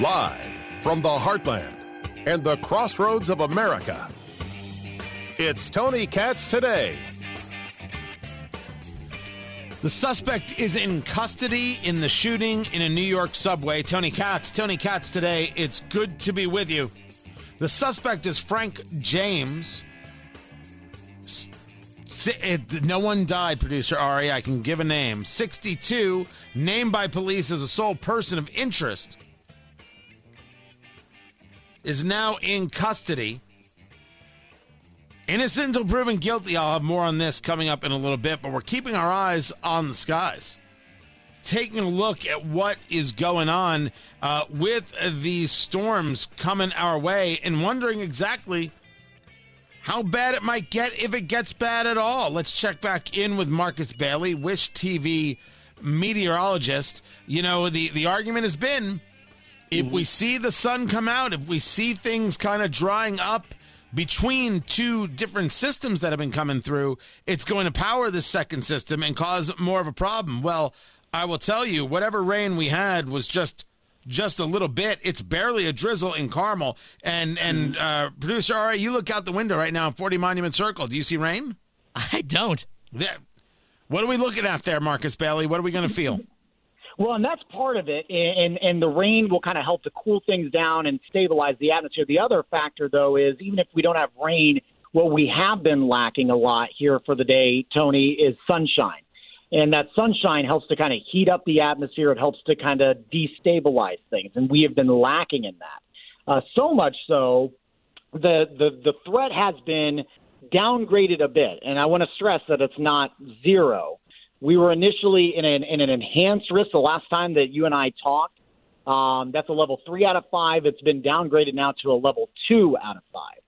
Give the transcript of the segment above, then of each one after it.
Live from the heartland and the crossroads of America, it's Tony Katz today. The suspect is in custody in the shooting in a New York subway. Tony Katz, Tony Katz today. It's good to be with you. The suspect is Frank James. No one died, producer Ari. I can give a name. 62, named by police as a sole person of interest is now in custody. Innocent until proven guilty. I'll have more on this coming up in a little bit, but we're keeping our eyes on the skies. Taking a look at what is going on uh, with these storms coming our way and wondering exactly how bad it might get if it gets bad at all. Let's check back in with Marcus Bailey, Wish TV meteorologist. You know, the, the argument has been if we mm-hmm. see the sun come out, if we see things kind of drying up between two different systems that have been coming through, it's going to power this second system and cause more of a problem. Well, I will tell you, whatever rain we had was just just a little bit. It's barely a drizzle in Carmel. And and uh, producer, right, you look out the window right now in 40 Monument Circle. Do you see rain? I don't. Yeah. What are we looking at there, Marcus Bailey? What are we going to feel? Well, and that's part of it, and and the rain will kind of help to cool things down and stabilize the atmosphere. The other factor, though, is even if we don't have rain, what we have been lacking a lot here for the day, Tony, is sunshine, and that sunshine helps to kind of heat up the atmosphere. It helps to kind of destabilize things, and we have been lacking in that. Uh, so much so, the the the threat has been downgraded a bit, and I want to stress that it's not zero we were initially in an, in an enhanced risk the last time that you and I talked. Um, that's a level three out of five. It's been downgraded now to a level two out of five.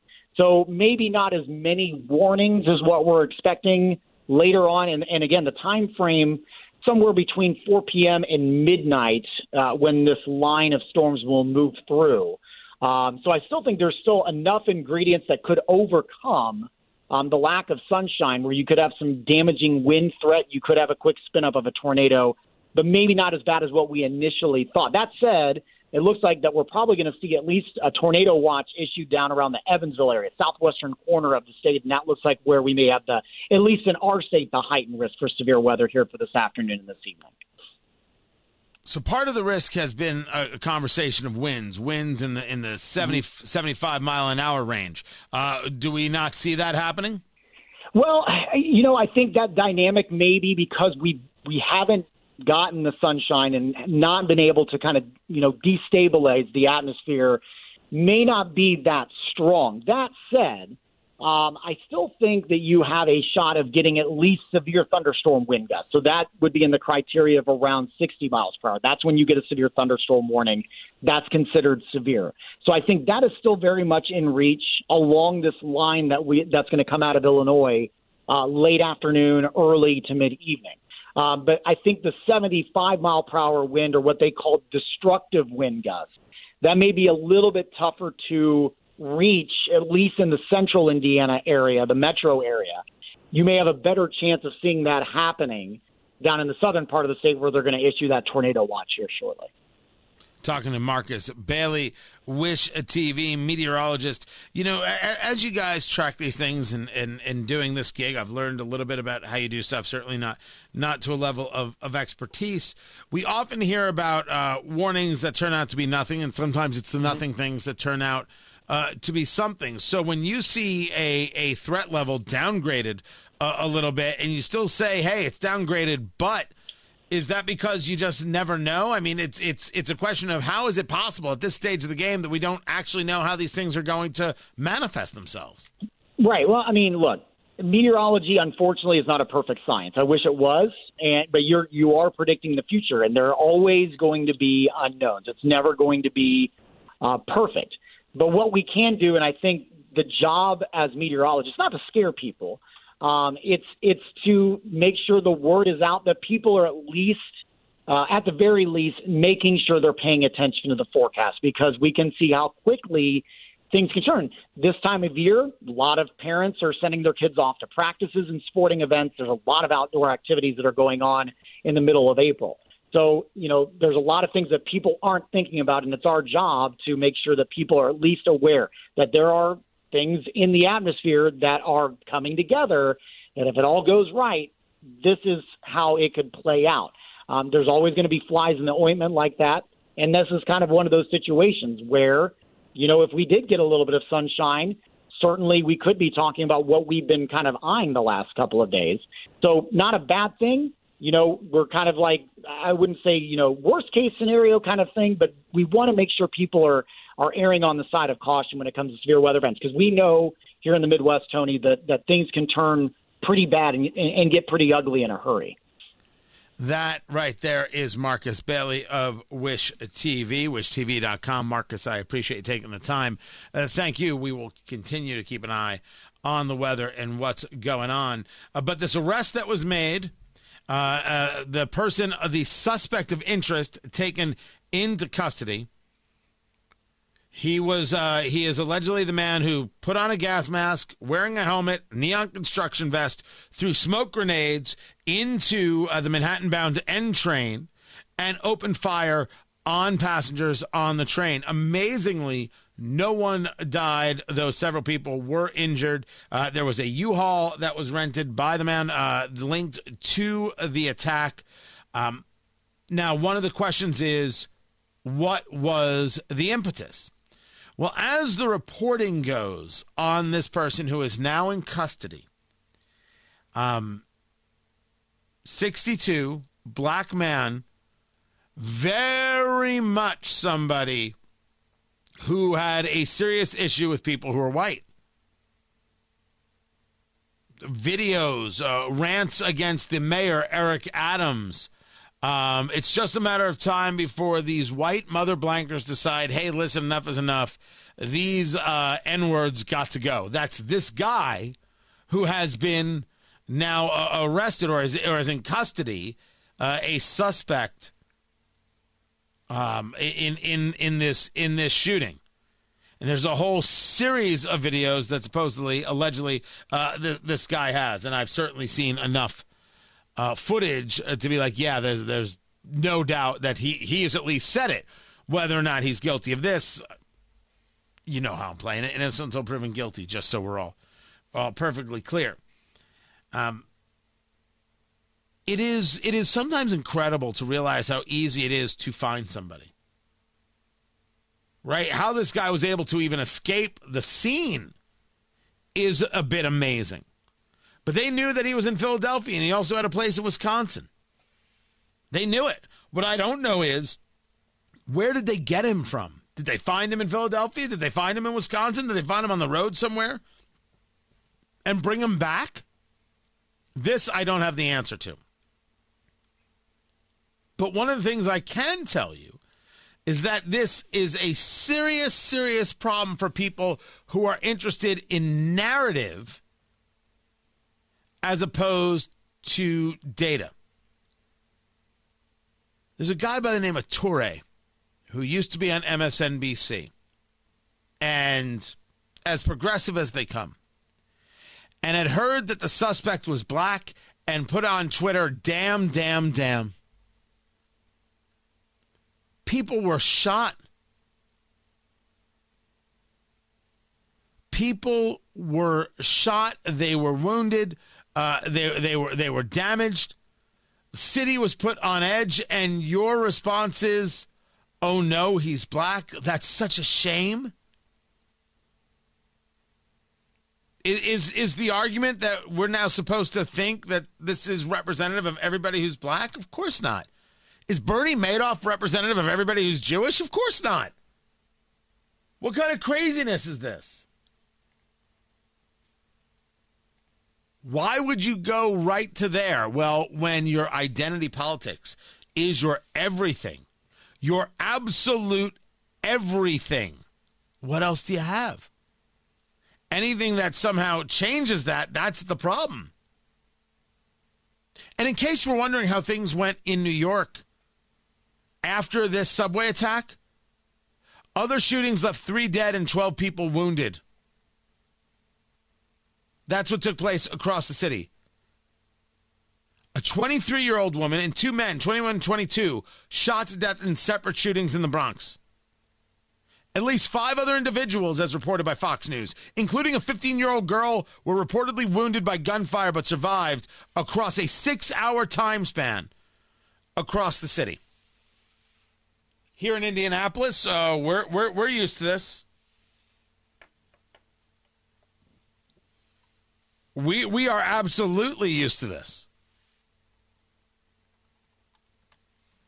So maybe not as many warnings as what we're expecting later on. And, and again, the time frame somewhere between 4 p.m. and midnight uh, when this line of storms will move through. Um, so I still think there's still enough ingredients that could overcome um, the lack of sunshine, where you could have some damaging wind threat, you could have a quick spin up of a tornado, but maybe not as bad as what we initially thought. That said, it looks like that we're probably going to see at least a tornado watch issued down around the Evansville area, southwestern corner of the state, and that looks like where we may have the, at least in our state, the heightened risk for severe weather here for this afternoon and this evening. So part of the risk has been a, conversation of winds, winds in the in the 70, mm-hmm. 75 mile an hour range. Uh, do we not see that happening? Well, you know, I think that dynamic maybe because we we haven't gotten the sunshine and not been able to kind of you know destabilize the atmosphere may not be that strong. That said, um, I still think that you have a shot of getting at least severe thunderstorm wind gusts. So that would be in the criteria of around 60 miles per hour. That's when you get a severe thunderstorm warning. That's considered severe. So I think that is still very much in reach along this line that we that's going to come out of Illinois uh, late afternoon, early to mid evening. Um, but I think the 75 mile per hour wind, or what they call destructive wind gusts, that may be a little bit tougher to reach, at least in the central Indiana area, the metro area, you may have a better chance of seeing that happening down in the southern part of the state where they're going to issue that tornado watch here shortly. Talking to Marcus Bailey, Wish TV meteorologist. You know, as you guys track these things and, and, and doing this gig, I've learned a little bit about how you do stuff. Certainly not not to a level of, of expertise. We often hear about uh, warnings that turn out to be nothing, and sometimes it's the nothing things that turn out uh, to be something. So when you see a, a threat level downgraded a, a little bit and you still say, hey, it's downgraded, but is that because you just never know? I mean, it's it's it's a question of how is it possible at this stage of the game that we don't actually know how these things are going to manifest themselves? Right. Well, I mean, look, meteorology unfortunately is not a perfect science. I wish it was, and but you're you are predicting the future, and there are always going to be unknowns. It's never going to be uh, perfect. But what we can do, and I think the job as meteorologists, not to scare people, um, it's it's to make sure the word is out that people are at least, uh, at the very least, making sure they're paying attention to the forecast because we can see how quickly things can turn. This time of year, a lot of parents are sending their kids off to practices and sporting events. There's a lot of outdoor activities that are going on in the middle of April. So, you know, there's a lot of things that people aren't thinking about, and it's our job to make sure that people are at least aware that there are things in the atmosphere that are coming together. That if it all goes right, this is how it could play out. Um, there's always going to be flies in the ointment like that. And this is kind of one of those situations where, you know, if we did get a little bit of sunshine, certainly we could be talking about what we've been kind of eyeing the last couple of days. So, not a bad thing. You know, we're kind of like, I wouldn't say, you know, worst case scenario kind of thing, but we want to make sure people are, are erring on the side of caution when it comes to severe weather events because we know here in the Midwest, Tony, that, that things can turn pretty bad and, and get pretty ugly in a hurry. That right there is Marcus Bailey of Wish TV, wishtv.com. Marcus, I appreciate you taking the time. Uh, thank you. We will continue to keep an eye on the weather and what's going on. Uh, but this arrest that was made, uh, uh the person, the suspect of interest, taken into custody he was uh, he is allegedly the man who put on a gas mask, wearing a helmet, neon construction vest, threw smoke grenades into uh, the Manhattan-bound N train, and opened fire on passengers on the train. Amazingly, no one died, though several people were injured. Uh, there was a U-Haul that was rented by the man uh, linked to the attack. Um, now, one of the questions is, what was the impetus? Well, as the reporting goes on this person who is now in custody, um, 62, black man, very much somebody who had a serious issue with people who are white. Videos, uh, rants against the mayor, Eric Adams. Um, it's just a matter of time before these white mother blankers decide, hey, listen, enough is enough. These uh, N words got to go. That's this guy who has been now uh, arrested or is, or is in custody, uh, a suspect um, in in in this in this shooting. And there's a whole series of videos that supposedly, allegedly, uh, th- this guy has, and I've certainly seen enough uh, footage uh, to be like, yeah, there's there's no doubt that he he has at least said it. Whether or not he's guilty of this, you know how I'm playing it, innocent until proven guilty. Just so we're all all perfectly clear. Um, it is it is sometimes incredible to realize how easy it is to find somebody. Right? How this guy was able to even escape the scene is a bit amazing. But they knew that he was in Philadelphia and he also had a place in Wisconsin. They knew it. What I don't know is where did they get him from? Did they find him in Philadelphia? Did they find him in Wisconsin? Did they find him on the road somewhere and bring him back? This I don't have the answer to. But one of the things I can tell you is that this is a serious, serious problem for people who are interested in narrative as opposed to data. There's a guy by the name of Toure who used to be on MSNBC and as progressive as they come, and had heard that the suspect was black and put on Twitter, damn, damn, damn. People were shot. People were shot. They were wounded. Uh, they they were they were damaged. City was put on edge, and your response is, "Oh no, he's black." That's such a shame. Is is the argument that we're now supposed to think that this is representative of everybody who's black? Of course not. Is Bernie Madoff representative of everybody who's Jewish? Of course not. What kind of craziness is this? Why would you go right to there? Well, when your identity politics is your everything, your absolute everything, what else do you have? Anything that somehow changes that, that's the problem. And in case you're wondering how things went in New York after this subway attack, Other shootings left three dead and 12 people wounded. That's what took place across the city. A 23 year old woman and two men, 21 and 22, shot to death in separate shootings in the Bronx. At least five other individuals, as reported by Fox News, including a 15 year old girl, were reportedly wounded by gunfire but survived across a six hour time span across the city. Here in Indianapolis, uh, we're, we're, we're used to this. We, we are absolutely used to this.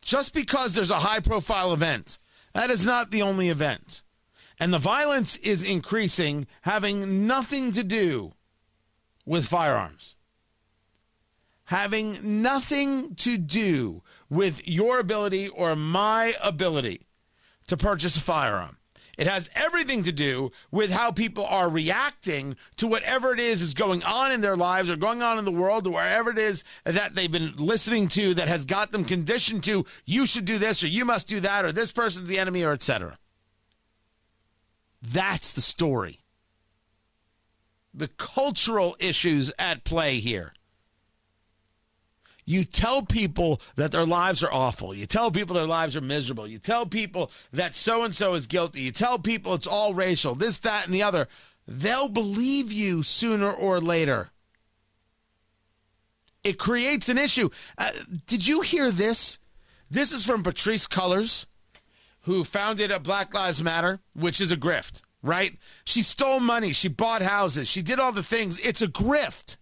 Just because there's a high profile event, that is not the only event. And the violence is increasing, having nothing to do with firearms. Having nothing to do with your ability or my ability to purchase a firearm. It has everything to do with how people are reacting to whatever it is is going on in their lives or going on in the world or wherever it is that they've been listening to that has got them conditioned to you should do this or you must do that or this person's the enemy or etc. That's the story. The cultural issues at play here. You tell people that their lives are awful. You tell people their lives are miserable. You tell people that so and so is guilty. You tell people it's all racial, this, that, and the other. They'll believe you sooner or later. It creates an issue. Uh, did you hear this? This is from Patrisse Cullors, who founded a Black Lives Matter, which is a grift, right? She stole money. She bought houses. She did all the things. It's a grift.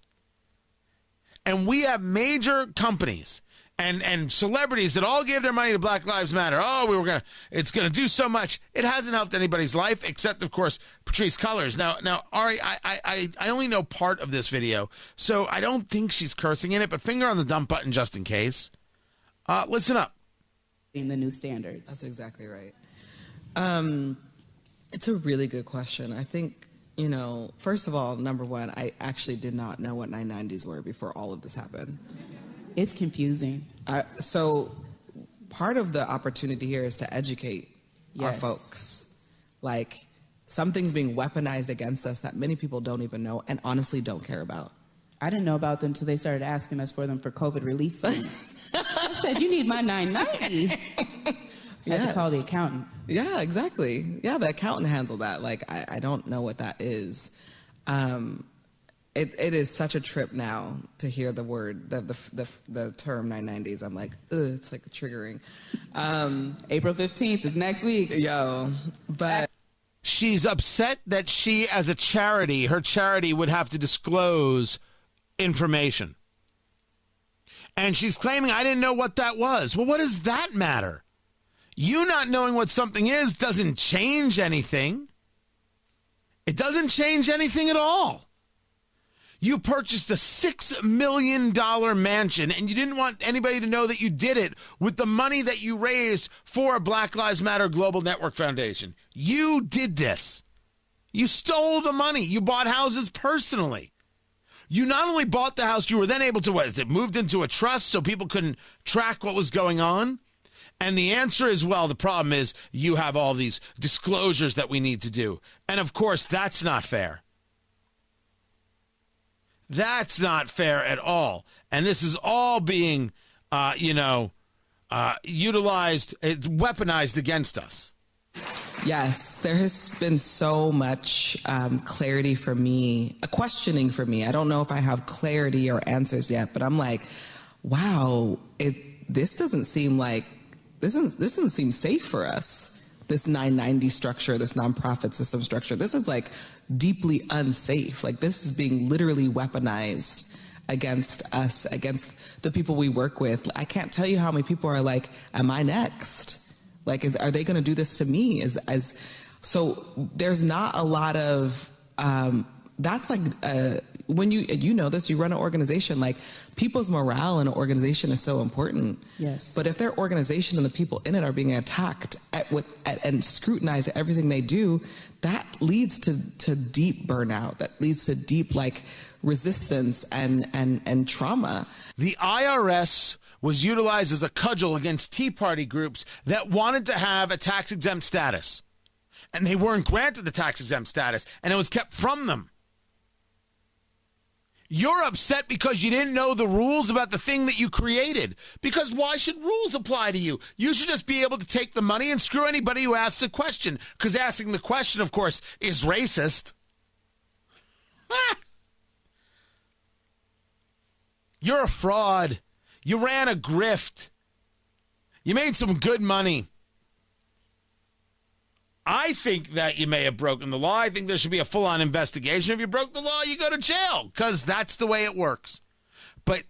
And we have major companies and and celebrities that all gave their money to Black Lives Matter. Oh, we were gonna, it's gonna do so much. It hasn't helped anybody's life except, of course, Patrisse Cullors. Now, now, Ari, I, I, I only know part of this video, so I don't think she's cursing in it. But finger on the dump button just in case. Uh, listen up. In the new standards. That's exactly right. Um, it's a really good question. I think you know, first of all, number one, I actually did not know what 990s were before all of this happened. It's confusing. I, so, part of the opportunity here is to educate yes. our folks. Like, something's being weaponized against us that many people don't even know and honestly don't care about. I didn't know about them until they started asking us for them for COVID relief funds. I said, You need my 990. I yes. had to call the accountant. Yeah, exactly. Yeah, the accountant handled that. Like, I, I don't know what that is. Um, it, it is such a trip now to hear the word, the, the, the, the term 990s. I'm like, ugh, it's like triggering. Um, April 15th is next week. Yo, but. She's upset that she, as a charity, her charity would have to disclose information. And she's claiming, I didn't know what that was. Well, what does that matter? You not knowing what something is doesn't change anything. It doesn't change anything at all. You purchased a $6 million mansion and you didn't want anybody to know that you did it with the money that you raised for Black Lives Matter Global Network Foundation. You did this. You stole the money. You bought houses personally. You not only bought the house, you were then able to, what is it, moved into a trust so people couldn't track what was going on? And the answer is well, the problem is you have all these disclosures that we need to do. And of course, that's not fair. That's not fair at all. And this is all being, uh, you know, uh, utilized, weaponized against us. Yes, there has been so much um, clarity for me, a questioning for me. I don't know if I have clarity or answers yet, but I'm like, wow, it, this doesn't seem like this doesn't, this doesn't seem safe for us. This 990 structure, this nonprofit system structure, this is like deeply unsafe. Like this is being literally weaponized against us, against the people we work with. I can't tell you how many people are like, "Am I next? Like, is, are they going to do this to me?" Is as so there's not a lot of um, that's like uh, when you you know this you run an organization like people's morale in an organization is so important yes but if their organization and the people in it are being attacked at, with at, and scrutinized at everything they do that leads to to deep burnout that leads to deep like resistance and and and trauma the IRS was utilized as a cudgel against Tea Party groups that wanted to have a tax exempt status. and they weren't granted the tax exempt status and it was kept from them. You're upset because you didn't know the rules about the thing that you created. Because why should rules apply to you? You should just be able to take the money and screw anybody who asks a question. Because asking the question, of course, is racist. You're a fraud. You ran a grift. You made some good money. I think that you may have broken the law. I think there should be a full on investigation. If you broke the law, you go to jail because that's the way it works. But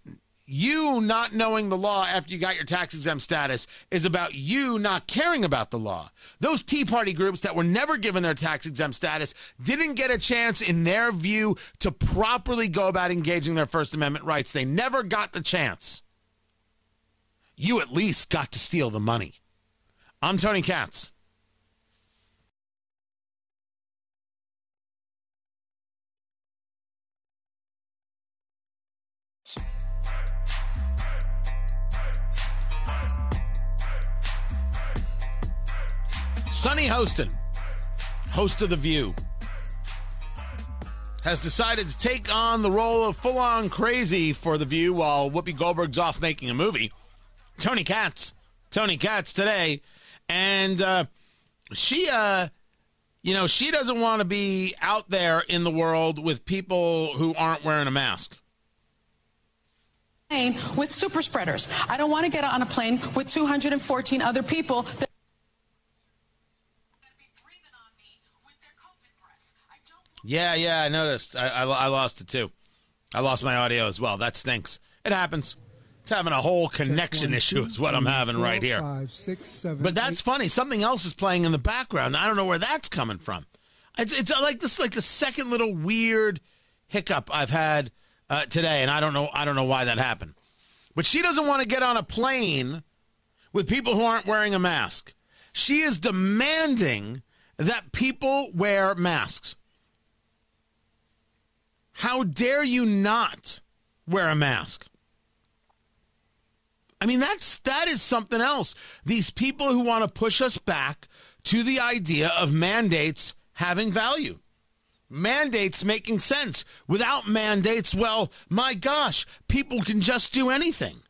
you not knowing the law after you got your tax exempt status is about you not caring about the law. Those Tea Party groups that were never given their tax exempt status didn't get a chance, in their view, to properly go about engaging their First Amendment rights. They never got the chance. You at least got to steal the money. I'm Tony Katz. Sunny Hostin, host of The View, has decided to take on the role of full on crazy for The View while Whoopi Goldberg's off making a movie. Tony Katz, Tony Katz today. And uh, she, uh, you know, she doesn't want to be out there in the world with people who aren't wearing a mask with super spreaders. I don't want to get on a plane with 214 other people. That- Yeah, yeah, I noticed. I, I, I, lost it too. I lost my audio as well. That stinks. It happens. It's having a whole connection one, issue, two, is what I'm having four, right here. Five, six, seven, but that's eight. funny. Something else is playing in the background. I don't know where that's coming from. It's, it's like this, like the second little weird hiccup I've had uh, today, and I don't know. I don't know why that happened. But she doesn't want to get on a plane with people who aren't wearing a mask. She is demanding that people wear masks. How dare you not wear a mask? I mean, that's that is something else. These people who want to push us back to the idea of mandates having value. Mandates making sense. Without mandates, well, my gosh, people can just do anything.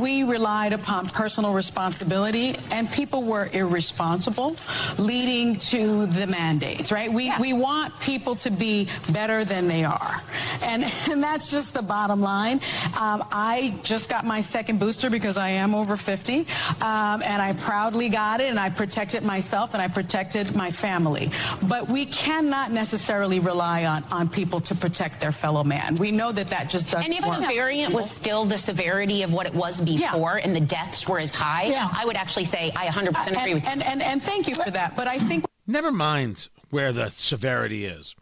We relied upon personal responsibility, and people were irresponsible, leading to the mandates, right? We, yeah. we want people to be better than they are. And, and that's just the bottom line. Um, I just got my second booster because I am over 50, um, and I proudly got it, and I protected myself, and I protected my family. But we cannot necessarily rely on, on people to protect their fellow man. We know that that just doesn't And if work. the variant was still the severity of what it was before yeah. and the deaths were as high, yeah. I would actually say I 100% agree and, with and, you. And, and, and thank you for that. But I think. Never mind where the severity is.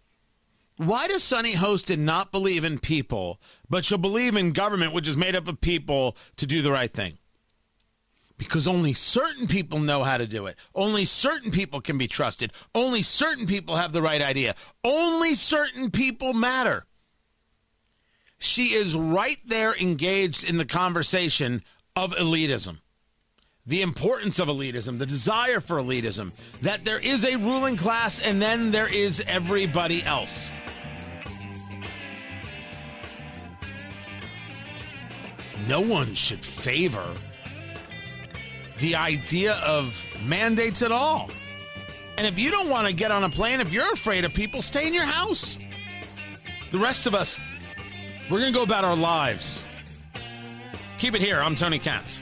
Why does Sunny Hostin not believe in people, but she'll believe in government, which is made up of people, to do the right thing? Because only certain people know how to do it. Only certain people can be trusted. Only certain people have the right idea. Only certain people matter. She is right there engaged in the conversation of elitism. The importance of elitism, the desire for elitism, that there is a ruling class and then there is everybody else. No one should favor the idea of mandates at all. And if you don't want to get on a plane, if you're afraid of people, stay in your house. The rest of us we're going to go about our lives. Keep it here. I'm Tony Katz.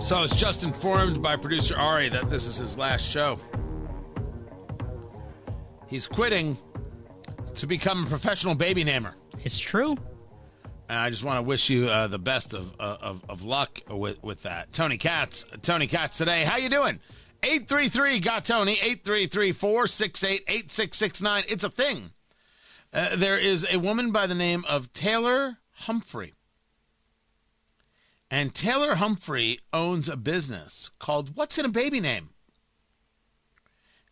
So I was just informed by producer Ari that this is his last show. He's quitting to become a professional baby namer. It's true. And I just want to wish you uh, the best of, uh, of, of luck with with that. Tony Katz, Tony Katz today. How you doing? 833 got Tony 833 468 8669. It's a thing. Uh, there is a woman by the name of Taylor Humphrey. And Taylor Humphrey owns a business called What's in a Baby Name?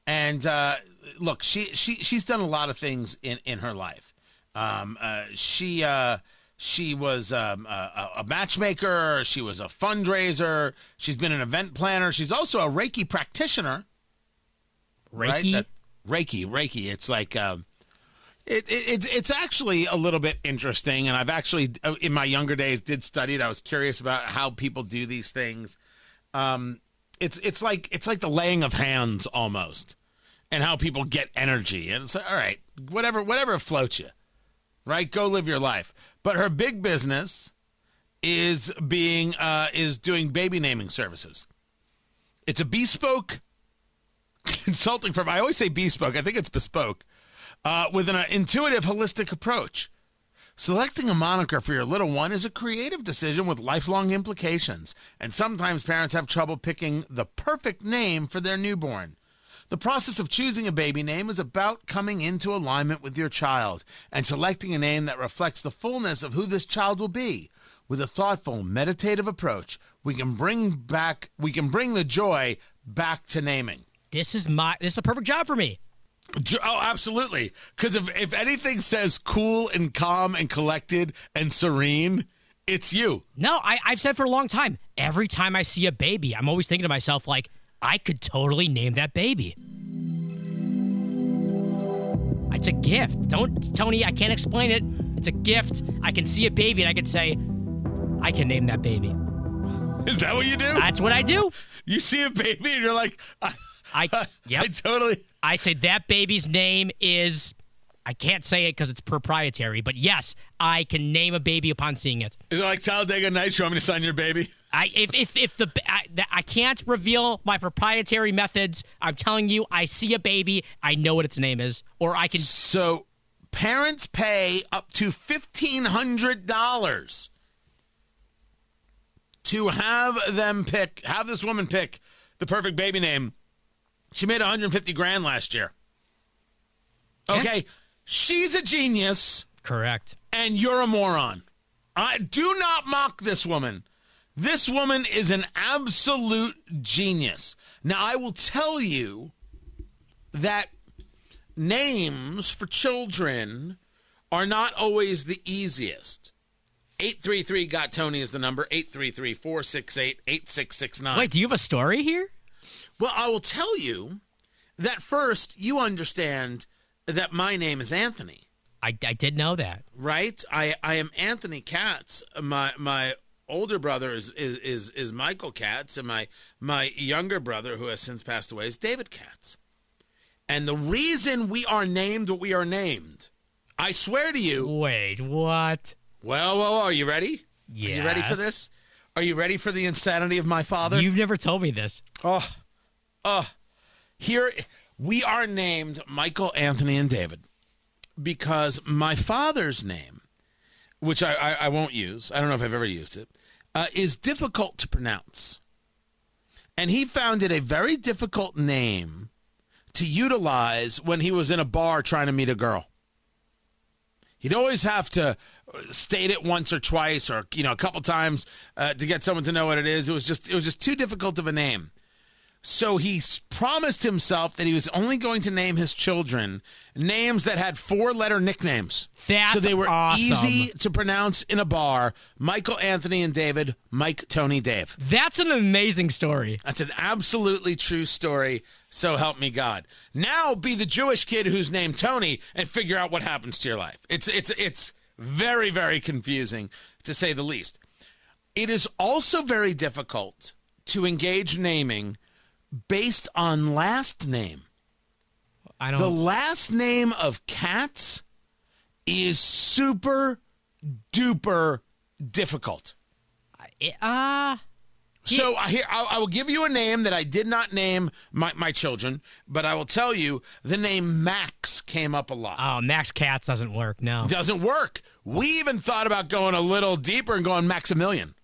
And uh, look, she she she's done a lot of things in in her life. Um, uh, she uh, she was um, a, a matchmaker. She was a fundraiser. She's been an event planner. She's also a Reiki practitioner. right? Reiki? That- Reiki, Reiki. It's like um, it, it, it's it's actually a little bit interesting, and I've actually uh, in my younger days did study it. I was curious about how people do these things. Um, it's it's like it's like the laying of hands almost, and how people get energy. And it's like, all right, whatever whatever floats you, right? Go live your life. But her big business is being uh, is doing baby naming services. It's a bespoke consulting firm. I always say bespoke. I think it's bespoke. Uh, with an uh, intuitive, holistic approach. Selecting a moniker for your little one is a creative decision with lifelong implications, and sometimes parents have trouble picking the perfect name for their newborn. The process of choosing a baby name is about coming into alignment with your child and selecting a name that reflects the fullness of who this child will be. With a thoughtful, meditative approach, we can bring back we can bring the joy back to naming. This is my this is a perfect job for me. Oh, absolutely. Because if, if anything says cool and calm and collected and serene, it's you. No, I, I've said for a long time. Every time I see a baby, I'm always thinking to myself, like, I could totally name that baby. It's a gift. Don't, Tony, I can't explain it. It's a gift. I can see a baby and I can say, I can name that baby. Is that what you do? That's what I do. you see a baby and you're like, I, I, yep. I totally. I say that baby's name is, I can't say it because it's proprietary, but yes, I can name a baby upon seeing it. Is it like Talladega Nights? You want me to sign your baby? I if if if the I, that- I can't reveal my proprietary methods. I'm telling you, I see a baby, I know what its name is, or I can. So parents pay up to $1,500 to have them pick, have this woman pick the perfect baby name. She made 150 grand last year. Okay. She's a genius Correct. and you're a moron. I do not mock this woman. This woman is an absolute genius. Now I will tell you that names for children are not always the easiest. 833 got Tony is the number 833 468 8669. Wait, do you have a story here? Well, I will tell you that first you understand that my name is Anthony I, I did know that. right? I I am Anthony Katz. My my older brother is is is, is Michael Katz, and my my younger brother, who has since passed away, is David Katz. And the reason we are named what we are named, I swear to you. Wait, what? Well, well, well are you ready? Are you ready for this? Are you ready for the insanity of my father? You've never told me this. Oh, oh, here we are named Michael, Anthony, and David because my father's name, which I, I, I won't use, I don't know if I've ever used it, uh, is difficult to pronounce. And he found it a very difficult name to utilize when he was in a bar trying to meet a girl. He'd always have to state it once or twice or you know a couple times uh, to get someone to know what it is. It was just it was just too difficult of a name. So he promised himself that he was only going to name his children names that had four letter nicknames. That's so they were awesome. easy to pronounce in a bar. Michael, Anthony, and David. Mike, Tony, Dave. That's an amazing story. That's an absolutely true story. So help me God. Now be the Jewish kid who's named Tony and figure out what happens to your life. It's it's it's very very confusing to say the least. It is also very difficult to engage naming based on last name. I don't. The last name of Katz is super duper difficult. Uh, So I here I, I will give you a name that I did not name my, my children, but I will tell you the name Max came up a lot. oh, Max Katz doesn't work. No. Doesn't work. We even thought about going a little deeper and going Maximilian.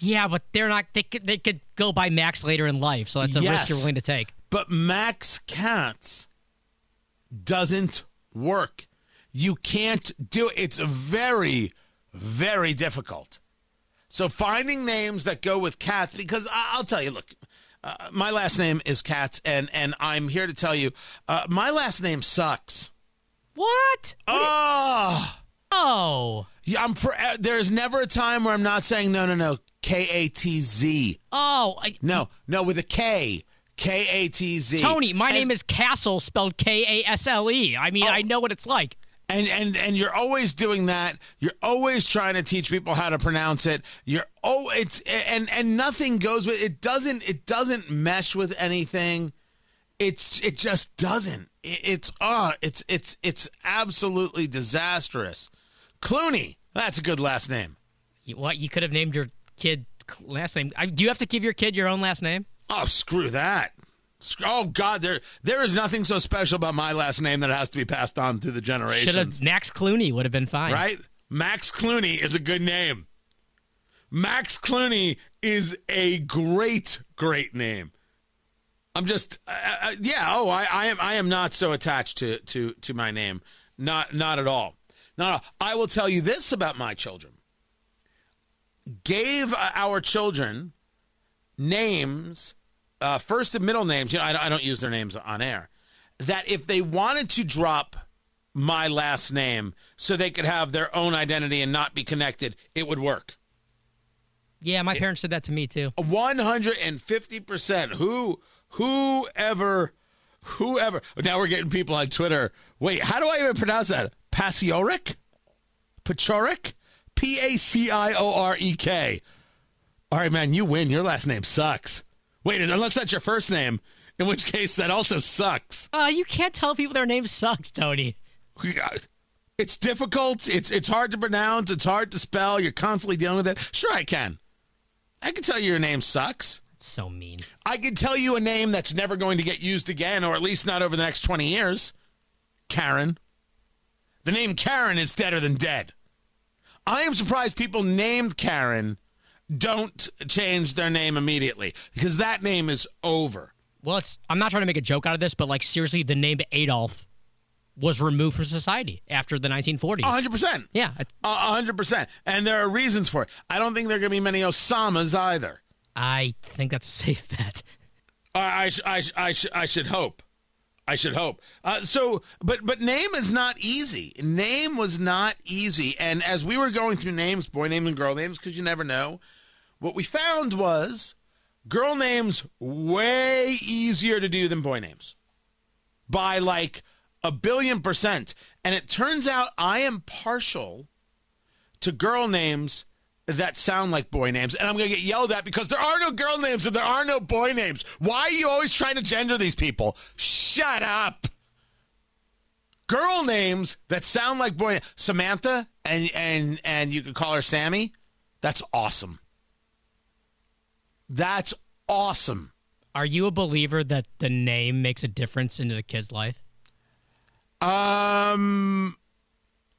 Yeah, but they're not. They could. They could go by Max later in life, so that's a Yes. risk you're willing to take. But Max Katz doesn't work. You can't do it. It's very, very difficult. So finding names that go with Katz, because I'll tell you, look, Uh, my last name is Katz, and and I'm here to tell you, uh, my last name sucks. What? Oh, Oh. yeah, I'm for. Uh, there's never a time where I'm not saying no, no, no. K A T Z. Oh, I, No, no, with a K. K A T Z. Tony, my And- name is Castle, spelled K A S L E. I mean, Oh. I know what it's like. and and and you're always doing that you're always trying to teach people how to pronounce it you're oh it's and and nothing goes with it doesn't it doesn't mesh with anything it's it just doesn't It- it's uh it's it's it's absolutely disastrous clooney that's a good last name You- What? You could have named your kid last name. I, do you have to give your kid your own last name? oh screw that Oh God, there there is nothing so special about my last name that it has to be passed on through the generations. Should have Max Clooney would have been fine. right? Max Clooney is a good name. Max Clooney is a great, great name. I'm just, uh, uh, yeah. Oh, I, I am, I am not so attached to to to my name. Not, not at all. All. I will tell you this about my children. Gave uh, our children names, uh, first and middle names. You know, I, I don't use their names on air. That if they wanted to drop my last name so they could have their own identity and not be connected, it would work. Yeah, my parents said that to me too. 150%. Who whoever whoever now we're getting people on Twitter. Wait, how do I even pronounce that? Pasiorek? Pachorek? P A C I O R E K. All right, man, you win. Your last name sucks. Wait, unless that's your first name, in which case that also sucks. Uh, you can't tell people their name sucks, Tony. It's difficult. It's it's hard to pronounce. It's hard to spell. You're constantly dealing with it. Sure, I can. I can tell you your name sucks. It's so mean. I can tell you a name that's never going to get used again, or at least not over the next 20 years. Karen. The name Karen is deader than dead. I am surprised people named Karen don't change their name immediately because that name is over. Well, it's. I'm not trying to make a joke out of this, but like seriously, the name Adolf was removed from society after the 1940s. 100%. yeah, I- A 100%. And there are reasons for it. I don't think there are going to be many Osamas either. I think that's a safe bet. I, I, I, I, I should hope. I should hope. Uh, so, but but name is not easy. Name was not easy. And as we were going through names, boy names and girl names, because you never know, what we found was girl names way easier to do than boy names by like a billion percent. And it turns out I am partial to girl names that sound like boy names. And I'm going to get yelled at because there are no girl names and there are no boy names. Why are you always trying to gender these people? Shut up. Girl names that sound like boy Samantha and and and you could call her Sammy. That's awesome. That's awesome. Are you a believer that the name makes a difference into the kid's life? Um,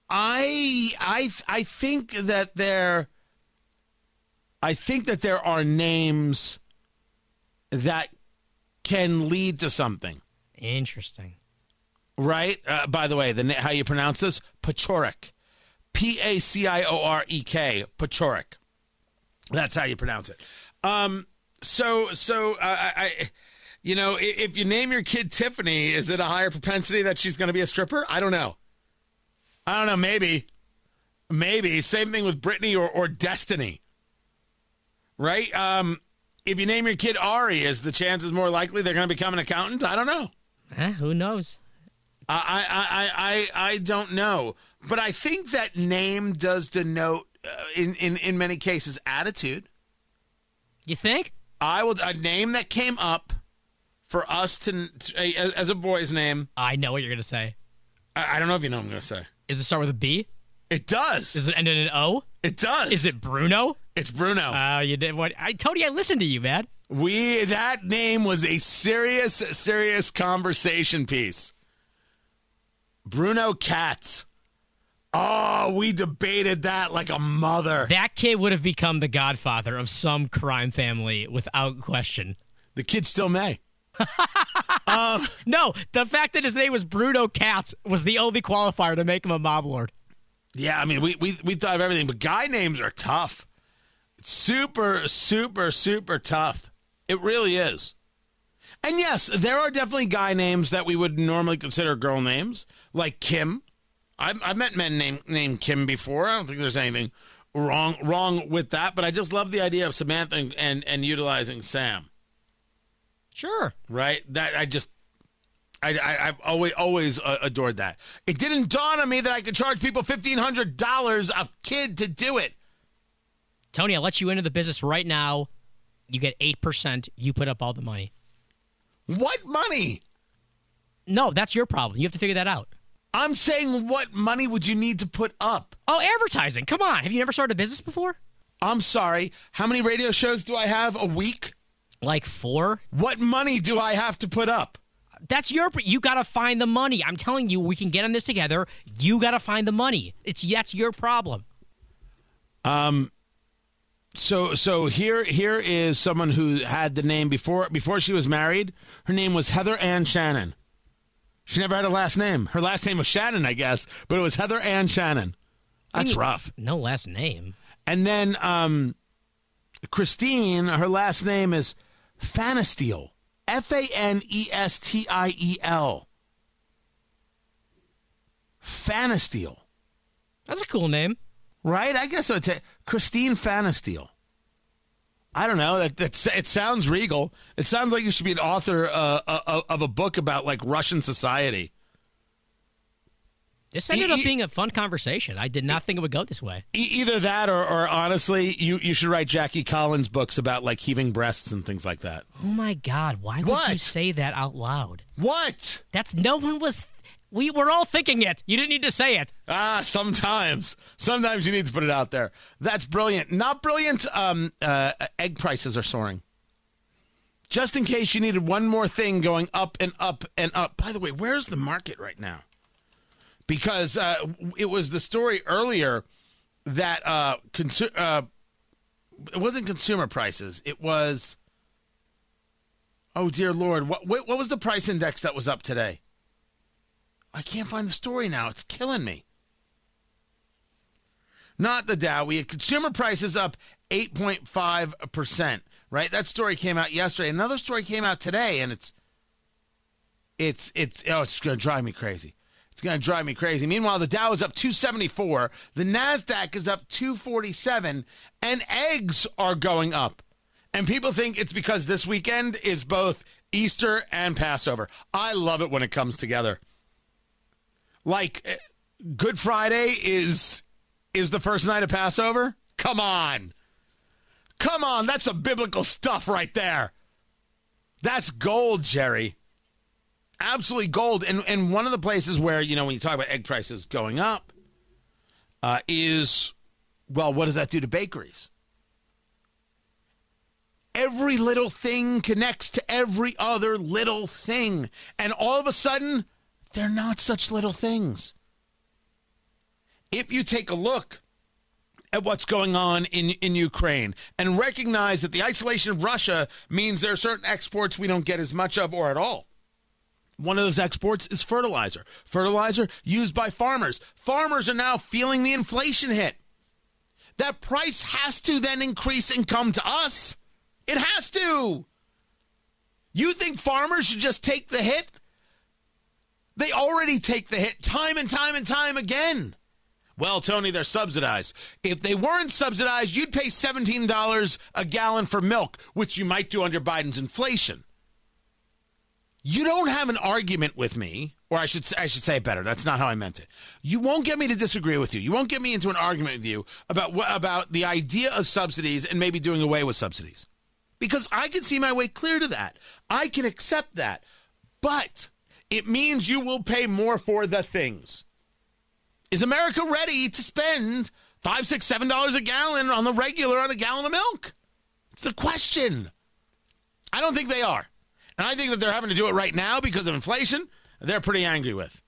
I I I think that there. I think that there are names that can lead to something, Interesting. right? Uh, by the way, the how you pronounce this? Pachorek, P A C I O R E K, Pachorek. That's how you pronounce it. Um, so so uh, I, I, you know, i- if you name your kid Tiffany, is it a higher propensity that she's going to be a stripper? I don't know. I don't know. Maybe, maybe same thing with Brittany or or Destiny. Right? Um, if you name your kid Ari, is the chances more likely they're going to become an accountant? I don't know. Eh, who knows? I, I, I, I, I don't know, but I think that name does denote, uh, in, in, in many cases, attitude. You think? I will a name that came up for us to, to as as a boy's name. I know what you're gonna say. I, I don't know if you know what I'm going to say. Is it start with a B? It does. Does it end in an O? it does. Is it Bruno? It's Bruno. Oh, you did what? I Tony, I listened to you, man. we that name was a serious, serious conversation piece. Bruno Katz. Oh, we debated that like a mother. That kid would have become the godfather of some crime family without question. The kid still may. Um, no, the fact that his name was Bruno Katz was the only qualifier to make him a mob lord. Yeah, I mean, we we we thought of everything, but guy names are tough. Super, super, super tough. It really is. And yes, there are definitely guy names that we would normally consider girl names, like Kim. I've, I've met men named named Kim before. I don't think there's anything wrong wrong with that, but I just love the idea of Samantha and and, and utilizing Sam. Sure. Right? That I just I, I have always always uh, adored that. It didn't dawn on me that I could charge people fifteen hundred dollars a kid to do it. Tony, I'll let you into the business right now. You get eight percent. You put up all the money. What money? No, that's your problem. You have to figure that out. I'm saying, what money would you need to put up? Oh, advertising. Come on. Have you never started a business before? I'm sorry. How many radio shows do I have a week? Like four. What money do I have to put up? That's your. You got to find the money. I'm telling you, we can get on this together. You got to find the money. It's that's your problem. Um. So so here here is someone who had the name before before she was married. Her name was Heather Ann Shannon. She never had a last name. Her last name was Shannon, I guess, but it was Heather Ann Shannon. That's rough. No last name. And then um, Christine, her last name is Fanestiel. F A N E S T I E L. Fanestiel. That's a cool name. Right? I guess I would say Christine Fanestiel. I don't know. That, that's, it sounds regal. It sounds like you should be an author uh, uh, of a book about like Russian society. This ended e- up being a fun conversation. I did not think it would go this way. E- either that, or, or honestly, you, you should write Jackie Collins books about like heaving breasts and things like that. Oh my God! Why would What? you say that out loud? What? That's no one was. We were all thinking it. You didn't need to say it. Ah, sometimes. Sometimes you need to put it out there. That's brilliant. Not brilliant. Um, uh, egg prices are soaring. Just in case you needed one more thing going up and up and up. By the way, where's the market right now? Because uh, it was the story earlier that uh, consu- uh, it wasn't consumer prices. It was. Oh dear Lord! What what, what was the price index that was up today? I can't find the story now. It's killing me. Not the Dow. We had consumer prices up 8.5%, right? That story came out yesterday. Another story came out today, and it's, it's, it's, oh, it's going to drive me crazy. It's going to drive me crazy. Meanwhile, the Dow is up 274, the NASDAQ is up 247, and eggs are going up. And people think it's because this weekend is both Easter and Passover. I love it when it comes together like eh, Good Friday is is the first night of Passover? Come on. Come on, that's some biblical stuff right there. That's gold, Jerry. Absolutely gold. And and one of the places where, you know, when you talk about egg prices going up, uh, is well, what does that do to bakeries? Every little thing connects to every other little thing. And all of a sudden, they're not such little things. If you take a look at what's going on in, in Ukraine and recognize that the isolation of Russia means there are certain exports we don't get as much of or at all. One of those exports is fertilizer. Fertilizer used by farmers. Farmers are now feeling the inflation hit. That price has to then increase and come to us. It has to. You think farmers should just take the hit? They already take the hit time and time and time again. Well, Tony, they're subsidized. If they weren't subsidized, you'd pay $17 a gallon for milk, which you might do under Biden's inflation. You don't have an argument with me, or I should I should say it better. That's not how I meant it. You won't get me to disagree with you. You won't get me into an argument with you about about the idea of subsidies and maybe doing away with subsidies. Because I can see my way clear to that. I can accept that. But it means you will pay more for the things. Is America ready to spend five, six, seven dollars a gallon on the regular on a gallon of milk? It's the question. I don't think they are. And I think that they're having to do it right now because of inflation. They're pretty angry with.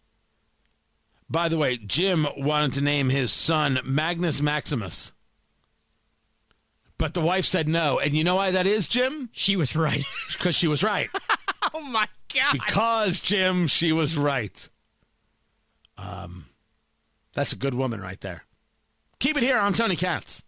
By the way, Jim wanted to name his son Magnus Maximus. But the wife said no. And you know why that is, Jim? She was right. Because she was right. oh my God. Because, Jim, she was right. Um, that's a good woman right there. Keep it here I'm Tony Katz.